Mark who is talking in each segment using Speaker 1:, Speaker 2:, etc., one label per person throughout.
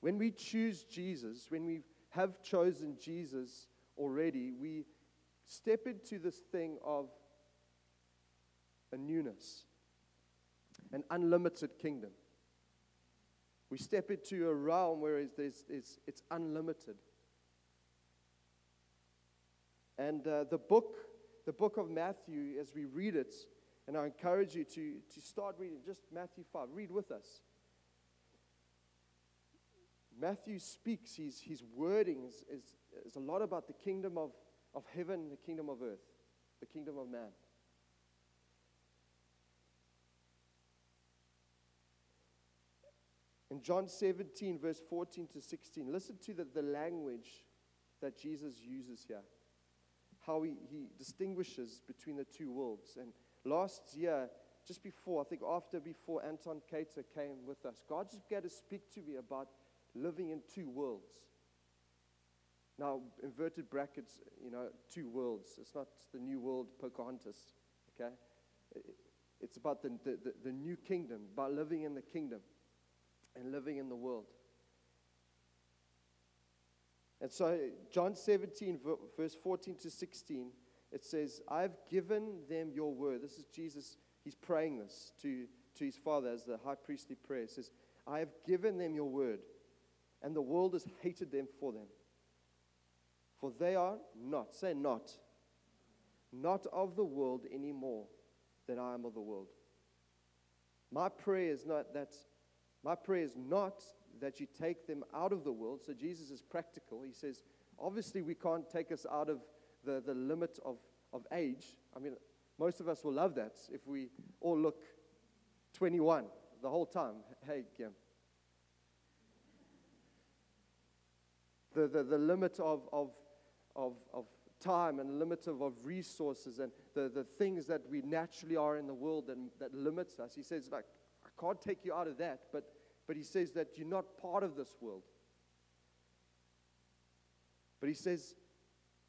Speaker 1: When we choose Jesus, when we have chosen Jesus already, we step into this thing of a newness, an unlimited kingdom. We step into a realm where it's, it's, it's unlimited. And uh, the book, the book of Matthew, as we read it, and I encourage you to, to start reading just Matthew 5. Read with us. Matthew speaks, his, his wording is, is, is a lot about the kingdom of, of heaven the kingdom of earth, the kingdom of man. In John 17, verse 14 to 16, listen to the, the language that Jesus uses here. How he, he distinguishes between the two worlds. And last year, just before, I think after before Anton Cater came with us, God just began to speak to me about living in two worlds. Now, inverted brackets, you know, two worlds. It's not the new world Pocahontas, okay? It's about the, the, the, the new kingdom, about living in the kingdom and living in the world. And so, John 17, verse 14 to 16, it says, I've given them your word. This is Jesus, he's praying this to, to his Father as the high priestly prayer. It says, I have given them your word, and the world has hated them for them. For they are not, say not, not of the world any more than I am of the world. My prayer is not that my prayer is not that you take them out of the world. So Jesus is practical. He says, obviously, we can't take us out of the, the limit of, of age. I mean, most of us will love that if we all look 21 the whole time. Hey, Kim. The, the, the limit of, of, of, of time and limit of, of resources and the, the things that we naturally are in the world and that limits us. He says, like, I can't take you out of that, but, but he says that you're not part of this world. But he says,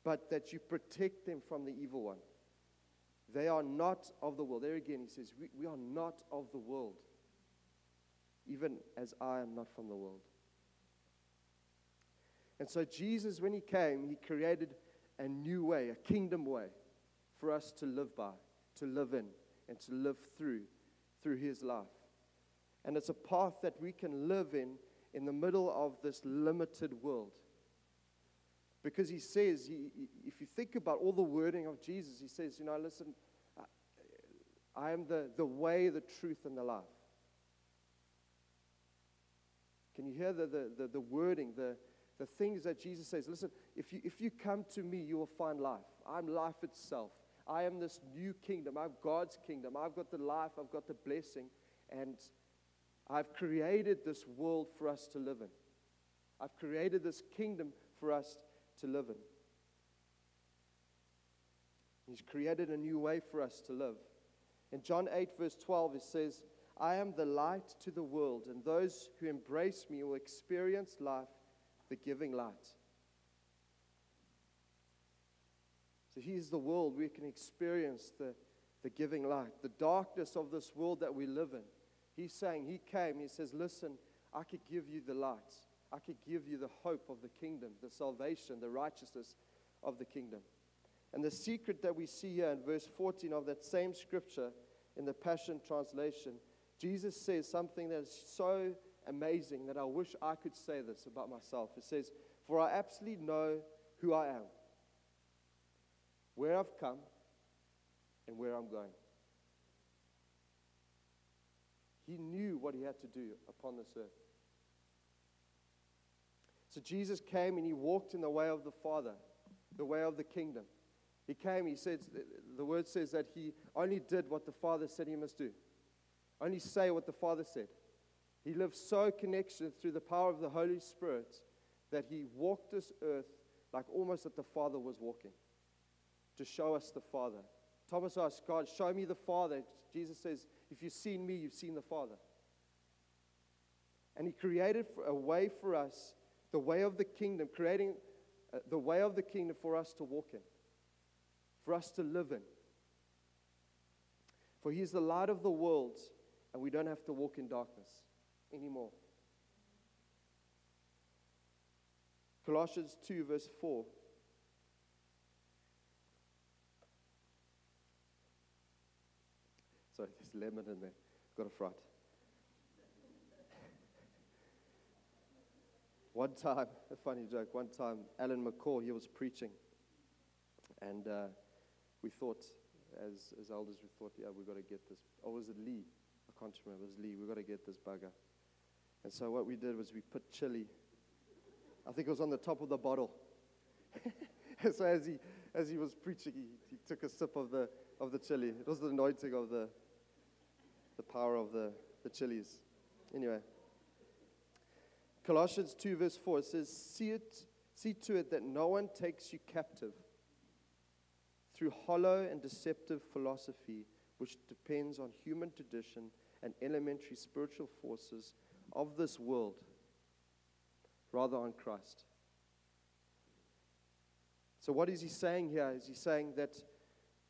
Speaker 1: but that you protect them from the evil one. They are not of the world. There again, he says, we, we are not of the world, even as I am not from the world. And so, Jesus, when he came, he created a new way, a kingdom way for us to live by, to live in, and to live through, through his life. And it's a path that we can live in in the middle of this limited world. Because he says, he, if you think about all the wording of Jesus, he says, you know, listen, I am the, the way, the truth, and the life. Can you hear the, the, the, the wording, the, the things that Jesus says? Listen, if you, if you come to me, you will find life. I'm life itself. I am this new kingdom. I'm God's kingdom. I've got the life, I've got the blessing. And I've created this world for us to live in. I've created this kingdom for us to live in. He's created a new way for us to live. In John 8, verse 12, it says, I am the light to the world, and those who embrace me will experience life, the giving light. So here's the world we can experience the, the giving light, the darkness of this world that we live in. He's saying, He came, He says, Listen, I could give you the light. I could give you the hope of the kingdom, the salvation, the righteousness of the kingdom. And the secret that we see here in verse 14 of that same scripture in the Passion Translation, Jesus says something that is so amazing that I wish I could say this about myself. It says, For I absolutely know who I am, where I've come, and where I'm going. He knew what he had to do upon this earth. So Jesus came and he walked in the way of the Father, the way of the kingdom. He came, he said, the word says that he only did what the Father said he must do, only say what the Father said. He lived so connected through the power of the Holy Spirit that he walked this earth like almost that the Father was walking to show us the Father. Thomas asked God, Show me the Father. Jesus says, If you've seen me, you've seen the Father. And He created a way for us, the way of the kingdom, creating uh, the way of the kingdom for us to walk in, for us to live in. For He is the light of the world, and we don't have to walk in darkness anymore. Colossians 2, verse 4. Sorry, there's lemon in there. Got a fright. One time, a funny joke, one time, Alan McCall, he was preaching. And uh, we thought, as, as elders, we thought, yeah, we've got to get this. Or was it Lee? I can't remember. It was Lee. We've got to get this bugger. And so what we did was we put chili. I think it was on the top of the bottle. so as he, as he was preaching, he, he took a sip of the, of the chili. It was the anointing of the, the power of the, the chilies. Anyway. Colossians 2, verse 4, says, see, it, see to it that no one takes you captive through hollow and deceptive philosophy, which depends on human tradition and elementary spiritual forces of this world, rather on Christ. So, what is he saying here? Is he saying that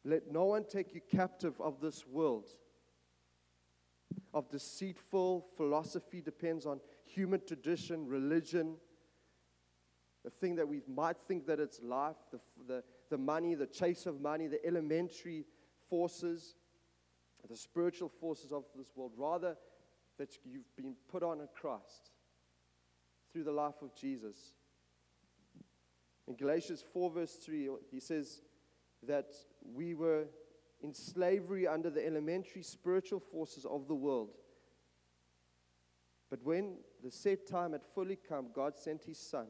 Speaker 1: let no one take you captive of this world, of deceitful philosophy, depends on human tradition, religion, the thing that we might think that it's life, the, the, the money, the chase of money, the elementary forces, the spiritual forces of this world, rather that you've been put on in Christ through the life of Jesus. In Galatians 4, verse 3, he says that we were in slavery under the elementary spiritual forces of the world. But when the set time had fully come, God sent his Son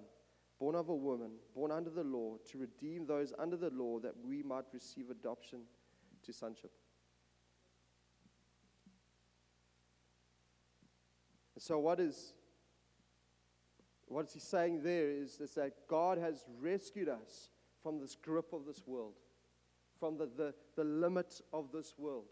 Speaker 1: born of a woman, born under the law, to redeem those under the law that we might receive adoption to sonship. So, what is what is he saying there is, is that God has rescued us from this grip of this world, from the, the, the limit of this world,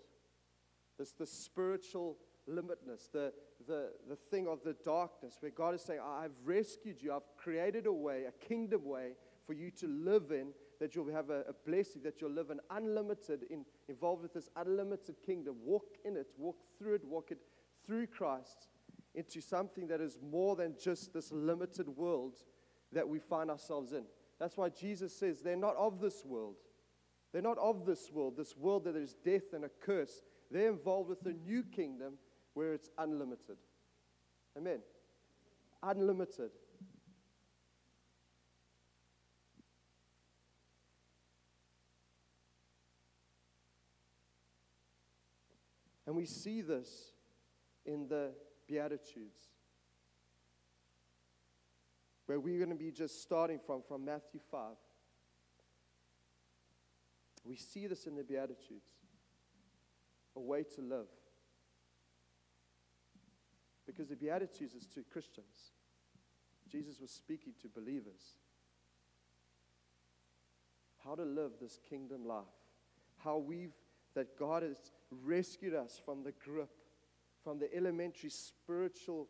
Speaker 1: this the spiritual limitness, the, the, the thing of the darkness, where God is saying, I've rescued you, I've created a way, a kingdom way for you to live in, that you'll have a, a blessing, that you'll live an unlimited, in, involved with this unlimited kingdom. Walk in it, walk through it, walk it through Christ into something that is more than just this limited world that we find ourselves in. That's why Jesus says they're not of this world. They're not of this world, this world that is death and a curse. They're involved with a new kingdom where it's unlimited. Amen. Unlimited. And we see this in the Beatitudes, where we're going to be just starting from, from Matthew 5. We see this in the Beatitudes a way to live. Because the Beatitudes is to Christians. Jesus was speaking to believers. How to live this kingdom life. How we've, that God has rescued us from the grip, from the elementary spiritual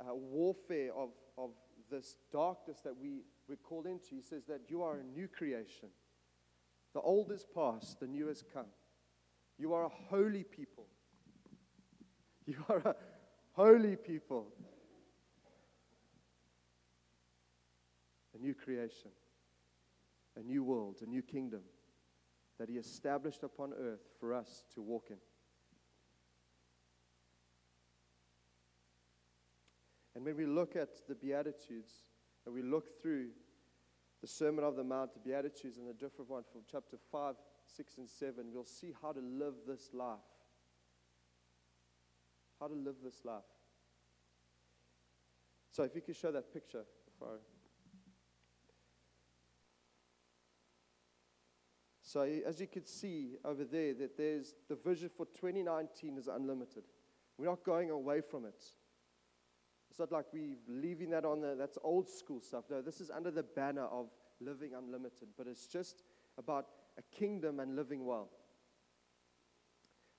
Speaker 1: uh, warfare of, of this darkness that we, we're called into. He says that you are a new creation. The old is past, the new has come. You are a holy people. You are a, holy people. A new creation, a new world, a new kingdom that He established upon earth for us to walk in. And when we look at the Beatitudes and we look through the Sermon of the Mount, the Beatitudes, and the different ones from chapter 5, 6, and 7, we'll see how to live this life how to live this life. So, if you could show that picture. So, as you can see over there, that there's the vision for 2019 is unlimited. We're not going away from it. It's not like we're leaving that on the, that's old school stuff. No, this is under the banner of living unlimited, but it's just about a kingdom and living well.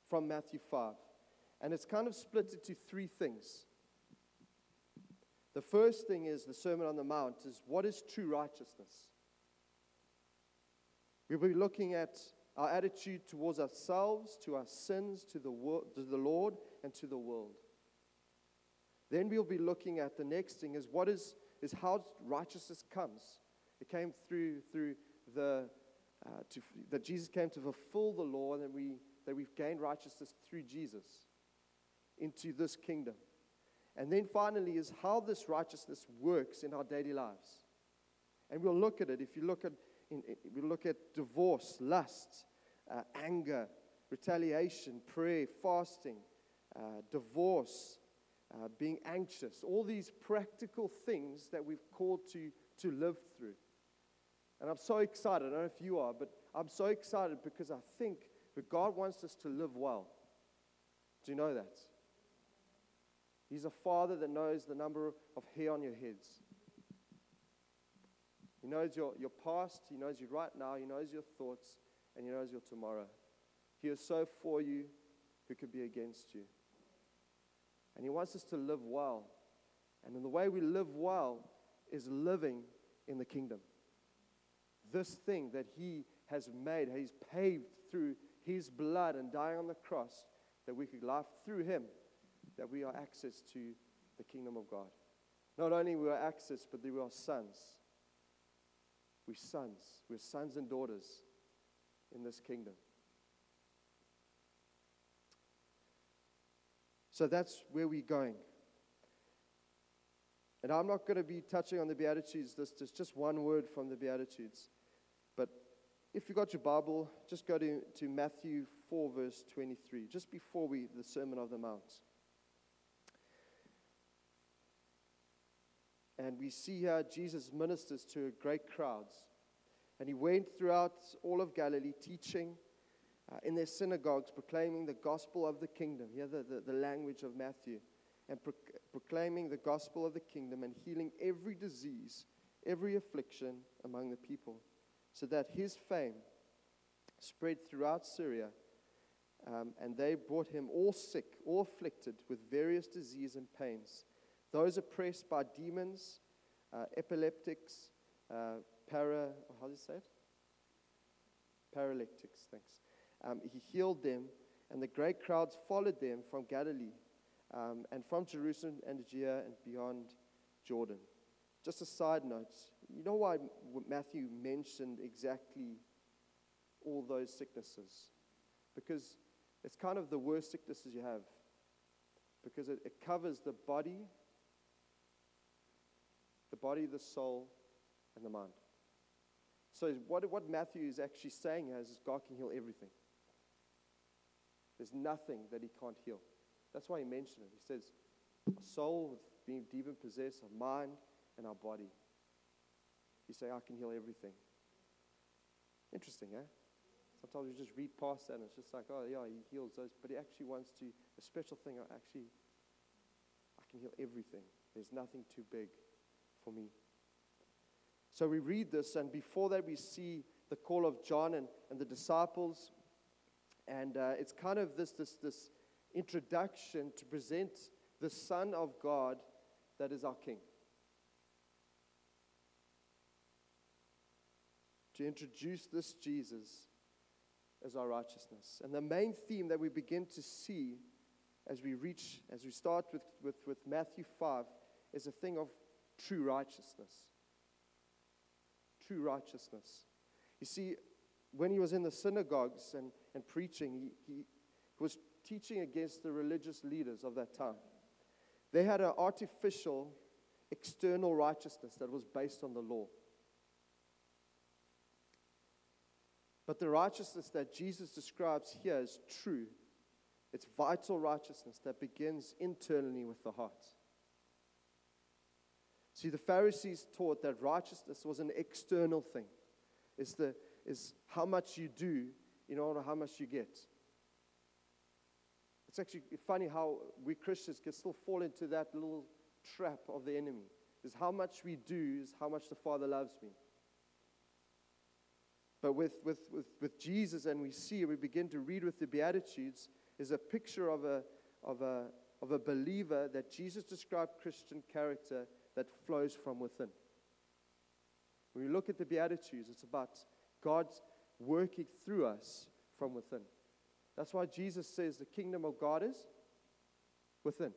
Speaker 1: From Matthew 5. And it's kind of split into three things. The first thing is the Sermon on the Mount is what is true righteousness? We'll be looking at our attitude towards ourselves, to our sins, to the, wor- to the Lord, and to the world. Then we'll be looking at the next thing is what is is how righteousness comes. It came through, through the, uh, to, that Jesus came to fulfill the law, and we, that we've gained righteousness through Jesus into this kingdom. And then finally, is how this righteousness works in our daily lives. And we'll look at it. If you look at, in, in, we look at divorce, lust, uh, anger, retaliation, prayer, fasting, uh, divorce, uh, being anxious, all these practical things that we've called to, to live through. And I'm so excited. I don't know if you are, but I'm so excited because I think that God wants us to live well. Do you know that? He's a father that knows the number of hair on your heads. He knows your, your past, He knows you right now, He knows your thoughts, and He knows your tomorrow. He is so for you who could be against you. And He wants us to live well. And the way we live well is living in the kingdom. This thing that He has made, He's paved through His blood and dying on the cross, that we could live through Him, that we are access to the kingdom of God. Not only we are access, but we are sons. We're sons. We're sons and daughters in this kingdom. So that's where we're going. And I'm not going to be touching on the Beatitudes. This is just one word from the Beatitudes. But if you've got your Bible, just go to, to Matthew 4, verse 23, just before we, the Sermon of the Mount. And we see here Jesus ministers to great crowds. And he went throughout all of Galilee teaching uh, in their synagogues, proclaiming the gospel of the kingdom. Here, the, the, the language of Matthew. And pro- proclaiming the gospel of the kingdom and healing every disease, every affliction among the people, so that his fame spread throughout Syria. Um, and they brought him all sick, all afflicted with various disease and pains those oppressed by demons, uh, epileptics, uh, para, how do you say it? Paralytics, thanks. Um, he healed them, and the great crowds followed them from Galilee um, and from Jerusalem and Judea and beyond Jordan. Just a side note, you know why Matthew mentioned exactly all those sicknesses? Because it's kind of the worst sicknesses you have. Because it, it covers the body, the body, the soul, and the mind. So, what, what Matthew is actually saying is God can heal everything. There's nothing that he can't heal. That's why he mentioned it. He says, our soul being demon possessed, our mind, and our body. He say, I can heal everything. Interesting, eh? Sometimes we just read past that and it's just like, oh, yeah, he heals those. But he actually wants to, a special thing, I actually, I can heal everything. There's nothing too big for me. So we read this, and before that, we see the call of John and, and the disciples. And uh, it's kind of this, this, this introduction to present the Son of God that is our King. To introduce this Jesus as our righteousness. And the main theme that we begin to see as we reach, as we start with, with, with Matthew 5, is a thing of true righteousness. True righteousness. You see, when he was in the synagogues and, and preaching, he, he was teaching against the religious leaders of that time. They had an artificial external righteousness that was based on the law. But the righteousness that Jesus describes here is true. It's vital righteousness that begins internally with the heart. See, the Pharisees taught that righteousness was an external thing. It's, the, it's how much you do in order how much you get. It's actually funny how we Christians can still fall into that little trap of the enemy. Is how much we do is how much the Father loves me. But with, with, with, with Jesus, and we see, we begin to read with the Beatitudes, is a picture of a, of, a, of a believer that Jesus described Christian character that flows from within. When we look at the Beatitudes, it's about God working through us from within. That's why Jesus says the kingdom of God is within.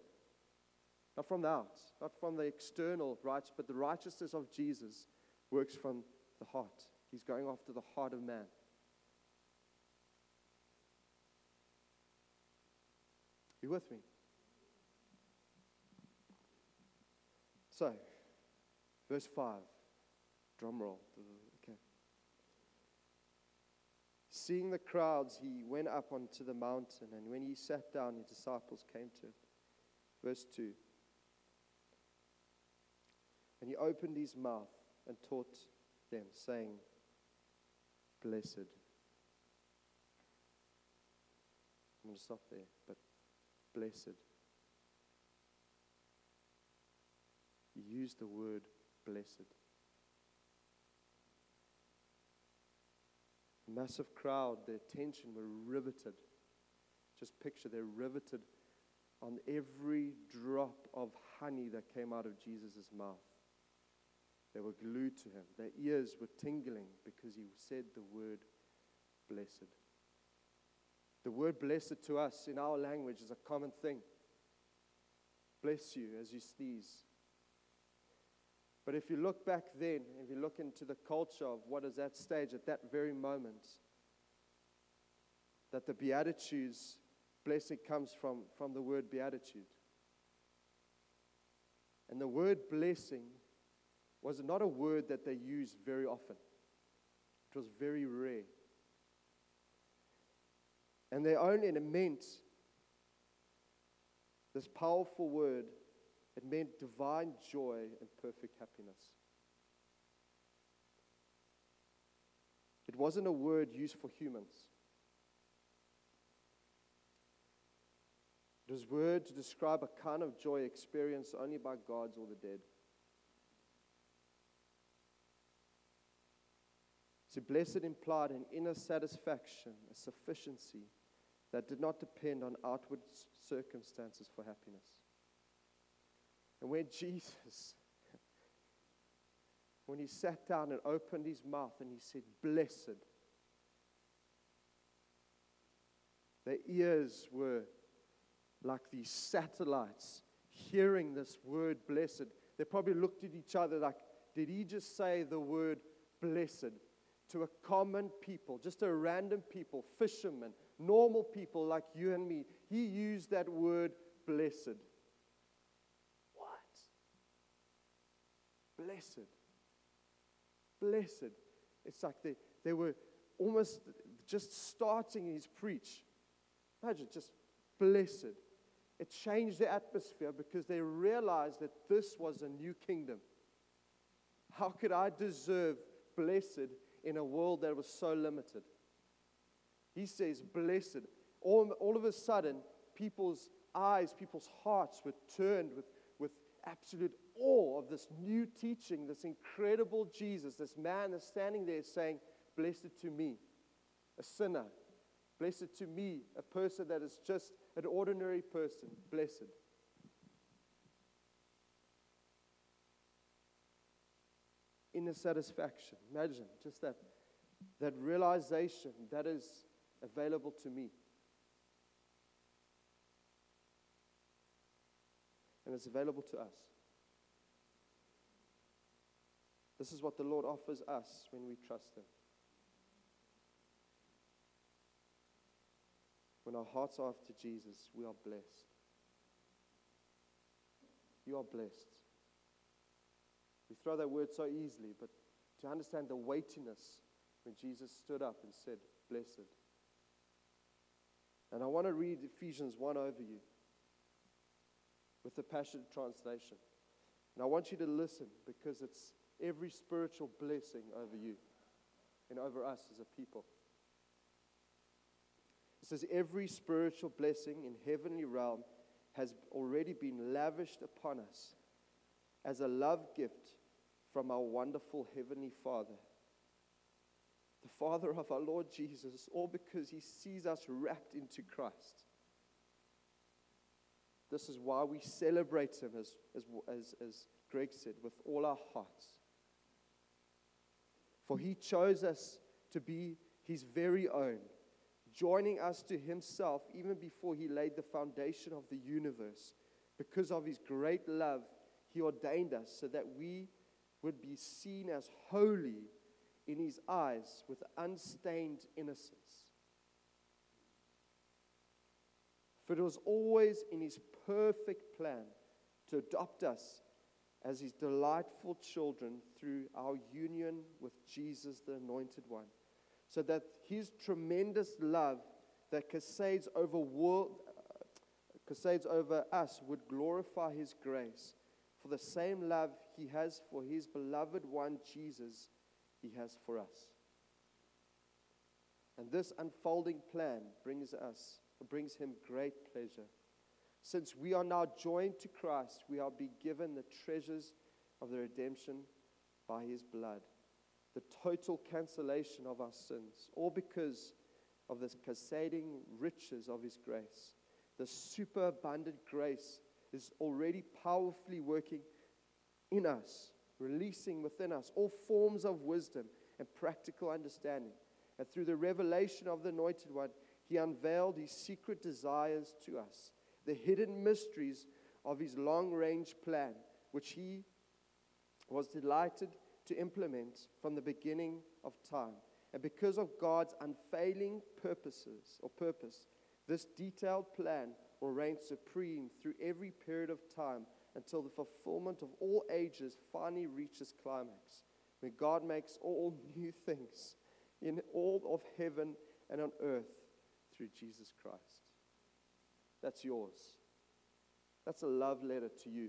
Speaker 1: Not from the out, not from the external rights, but the righteousness of Jesus works from the heart. He's going after the heart of man. You with me? So, verse 5, drum roll. Seeing the crowds, he went up onto the mountain, and when he sat down, his disciples came to him. Verse 2. And he opened his mouth and taught them, saying, Blessed. I'm going to stop there, but blessed. He used the word blessed. Massive crowd, their attention were riveted. Just picture they're riveted on every drop of honey that came out of Jesus' mouth. They were glued to him. Their ears were tingling because he said the word blessed. The word blessed to us in our language is a common thing. Bless you as you sneeze. But if you look back then, if you look into the culture of what is at stage at that very moment, that the Beatitudes blessing comes from, from the word beatitude. And the word blessing was not a word that they used very often, it was very rare. And they only, meant this powerful word, it meant divine joy and perfect happiness. It wasn't a word used for humans. It was a word to describe a kind of joy experienced only by gods or the dead. See, blessed implied an inner satisfaction, a sufficiency that did not depend on outward circumstances for happiness. And when Jesus, when he sat down and opened his mouth and he said, Blessed, their ears were like these satellites hearing this word blessed. They probably looked at each other like, Did he just say the word blessed? to a common people, just a random people, fishermen, normal people like you and me. He used that word blessed. What? Blessed. Blessed. It's like they, they were almost just starting his preach. Imagine, just blessed. It changed the atmosphere because they realized that this was a new kingdom. How could I deserve blessed in a world that was so limited. He says, Blessed. All, all of a sudden, people's eyes, people's hearts were turned with, with absolute awe of this new teaching, this incredible Jesus, this man that's standing there saying, Blessed to me, a sinner. Blessed to me, a person that is just an ordinary person. Blessed. inner satisfaction. Imagine just that, that realization that is available to me. And it's available to us. This is what the Lord offers us when we trust Him. When our hearts are after Jesus, we are blessed. You are blessed. We throw that word so easily, but to understand the weightiness when Jesus stood up and said, Blessed. And I want to read Ephesians 1 over you with the Passion Translation. And I want you to listen because it's every spiritual blessing over you and over us as a people. It says, Every spiritual blessing in heavenly realm has already been lavished upon us as a love gift from our wonderful Heavenly Father, the Father of our Lord Jesus, all because He sees us wrapped into Christ. This is why we celebrate Him, as, as, as, as Greg said, with all our hearts. For He chose us to be His very own, joining us to Himself even before He laid the foundation of the universe Because of his great love, he ordained us so that we would be seen as holy in his eyes with unstained innocence. For it was always in his perfect plan to adopt us as his delightful children through our union with Jesus, the Anointed One, so that his tremendous love that cascades over, world, uh, cascades over us would glorify his grace. For the same love he has for his beloved one, Jesus, he has for us. And this unfolding plan brings us brings him great pleasure. Since we are now joined to Christ, we are be given the treasures of the redemption by his blood, the total cancellation of our sins, all because of the cascading riches of his grace. The superabundant grace is already powerfully working in us, releasing within us all forms of wisdom and practical understanding. And through the revelation of the Anointed One, he unveiled his secret desires to us, the hidden mysteries of his long range plan, which he was delighted to implement from the beginning of time. And because of God's unfailing purposes or purpose, this detailed plan will reign supreme through every period of time until the fulfillment of all ages finally reaches climax, when God makes all new things in all of heaven and on earth through Jesus Christ. That's yours. That's a love letter to you.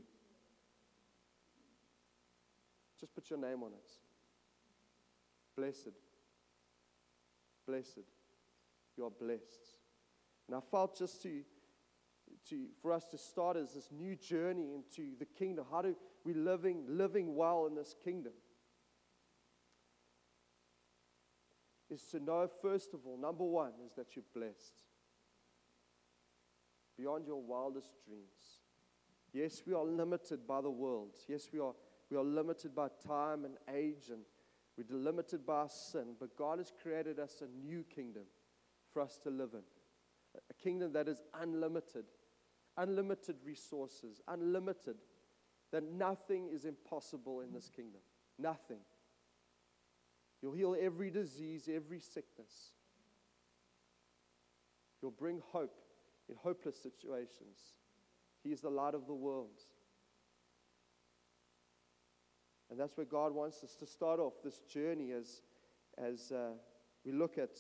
Speaker 1: Just put your name on it. Blessed. Blessed. You are blessed. And I felt just to, to for us to start as this new journey into the kingdom. How do we living living well in this kingdom? Is to know, first of all, number one, is that you're blessed beyond your wildest dreams. Yes, we are limited by the world. Yes, we are, we are limited by time and age, and we're limited by our sin. But God has created us a new kingdom for us to live in a kingdom that is unlimited, unlimited resources, unlimited, that nothing is impossible in this kingdom. Nothing. You'll heal every disease, every sickness. You'll bring hope in hopeless situations. He is the light of the world. And that's where God wants us to start off this journey as, as uh, we look at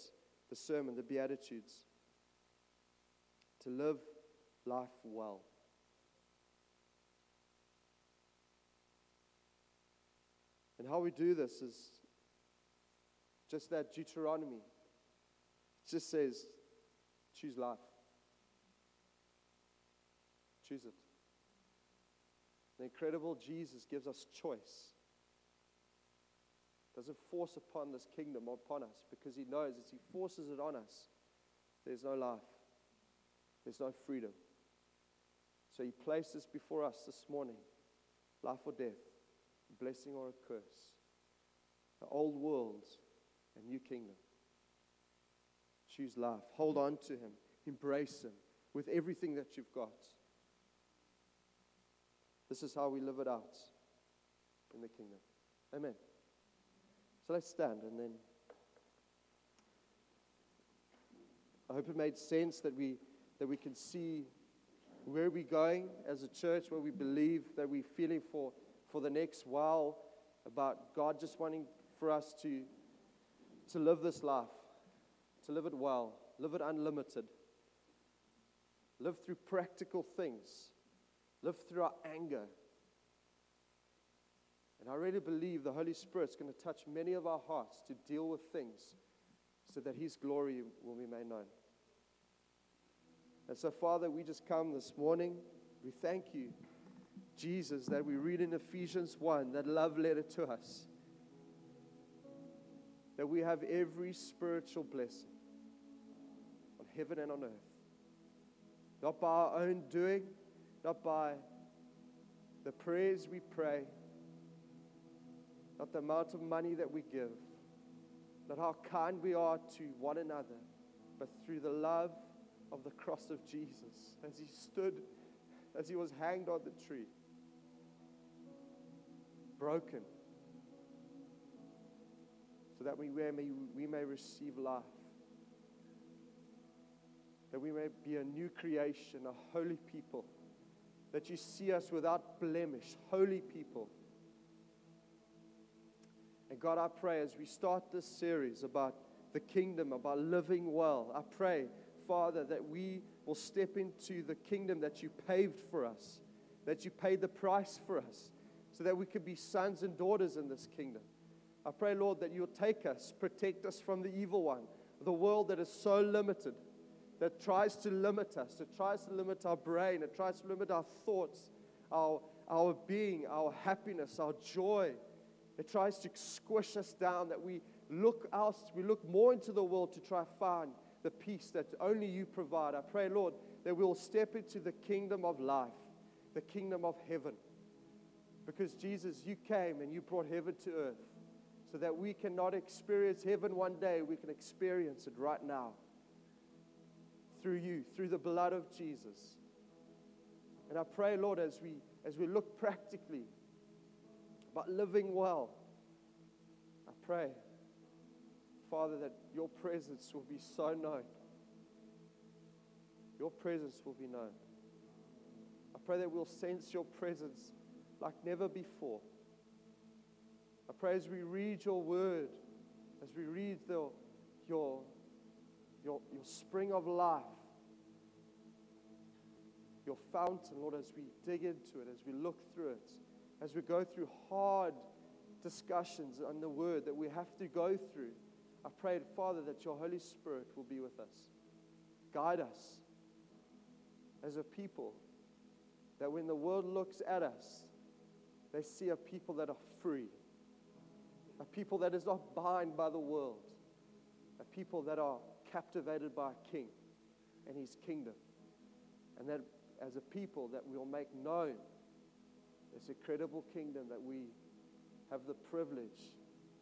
Speaker 1: the sermon, the Beatitudes, to live life well. And how we do this is just that Deuteronomy. Just says, choose life. Choose it. The incredible Jesus gives us choice. Doesn't force upon this kingdom upon us because he knows as he forces it on us, there's no life. There's no freedom. So he places before us this morning life or death, blessing or a curse. The old world a new kingdom. Choose life. Hold on to Him. Embrace Him with everything that you've got. This is how we live it out in the kingdom. Amen. So let's stand and then. I hope it made sense that we, that we can see where we're going as a church, where we believe that we're feeling for, for the next while, about God just wanting for us to to live this life, to live it well, live it unlimited, live through practical things, live through our anger. And I really believe the Holy Spirit's going to touch many of our hearts to deal with things so that His glory will be made known. And so, Father, we just come this morning. We thank you, Jesus, that we read in Ephesians 1, that love letter to us that we have every spiritual blessing on heaven and on earth. Not by our own doing, not by the prayers we pray, not the amount of money that we give, not how kind we are to one another, but through the love of the cross of Jesus as he stood as he was hanged on the tree. Broken. That we may, we may receive life. That we may be a new creation, a holy people. That you see us without blemish, holy people. And God, I pray as we start this series about the kingdom, about living well, I pray, Father, that we will step into the kingdom that you paved for us, that you paid the price for us, so that we could be sons and daughters in this kingdom. I pray, Lord, that you'll take us, protect us from the evil one, the world that is so limited, that tries to limit us, that tries to limit our brain, that tries to limit our thoughts, our, our being, our happiness, our joy. It tries to squish us down, that we look out, we look more into the world to try to find the peace that only you provide. I pray, Lord, that we'll step into the kingdom of life, the kingdom of heaven. Because Jesus, you came and you brought heaven to earth so that we cannot experience heaven one day, we can experience it right now through you, through the blood of Jesus. And I pray, Lord, as we as we look practically about living well, I pray Father, that your presence will be so known. Your presence will be known. I pray that we'll sense your presence like never before. I pray as we read your word, as we read the, your, your, your spring of life, your fountain, Lord, as we dig into it, as we look through it, as we go through hard discussions on the word that we have to go through. I pray, Father, that your Holy Spirit will be with us. Guide us as a people, that when the world looks at us, they see a people that are free, a people that is not bound by the world, a people that are captivated by a king and his kingdom. And that as a people that we'll make known this incredible kingdom that we have the privilege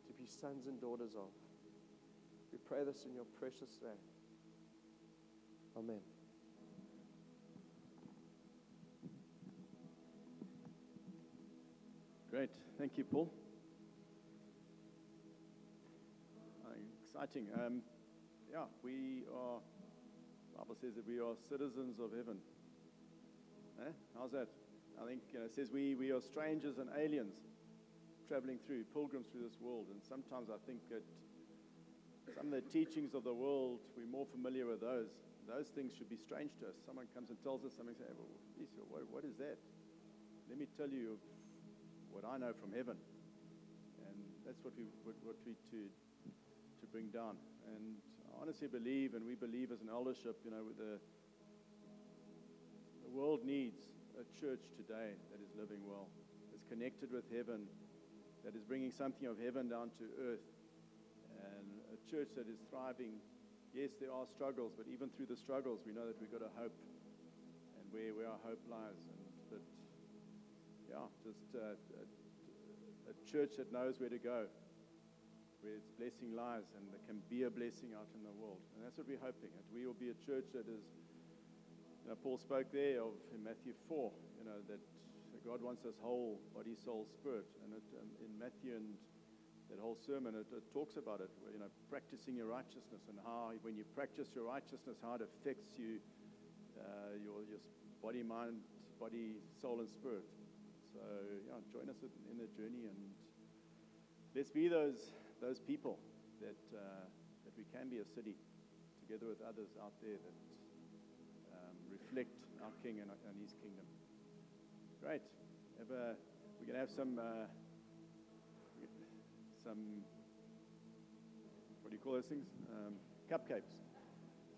Speaker 1: to be sons and daughters of. We pray this in your precious name. Amen.
Speaker 2: Great. Thank you, Paul. Exciting. Um, yeah, we are, Bible says that we are citizens of heaven. Eh? How's that? I think you know, it says we, we are strangers and aliens traveling through, pilgrims through this world. And sometimes I think that some of the teachings of the world, we're more familiar with those. Those things should be strange to us. Someone comes and tells us something, say, well, what, what is that? Let me tell you what I know from heaven. And that's what we, what, what we to, to bring down. And I honestly believe, and we believe as an eldership, you know, the, the world needs a church today that is living well, that's connected with heaven, that is bringing something of heaven down to earth and a church that is thriving, yes, there are struggles, but even through the struggles, we know that we've got a hope and where, where our hope lies. And that, yeah, just uh, a, a church that knows where to go, where its blessing lies, and that can be a blessing out in the world. And that's what we're hoping. That we will be a church that is, you know, Paul spoke there of in Matthew 4, you know, that God wants us whole, body, soul, spirit. And it, um, in Matthew and that whole sermon, it, it, talks about it, you know, practicing your righteousness and how when you practice your righteousness, how it affects you, uh, your, your body, mind, body, soul, and spirit. So, yeah, join us in the journey and let's be those, those people that, uh, that we can be a city together with others out there that um, reflect our King and, and His kingdom. Great. A, we're going to have some. Uh, some, what do you call those things? Um, cupcakes.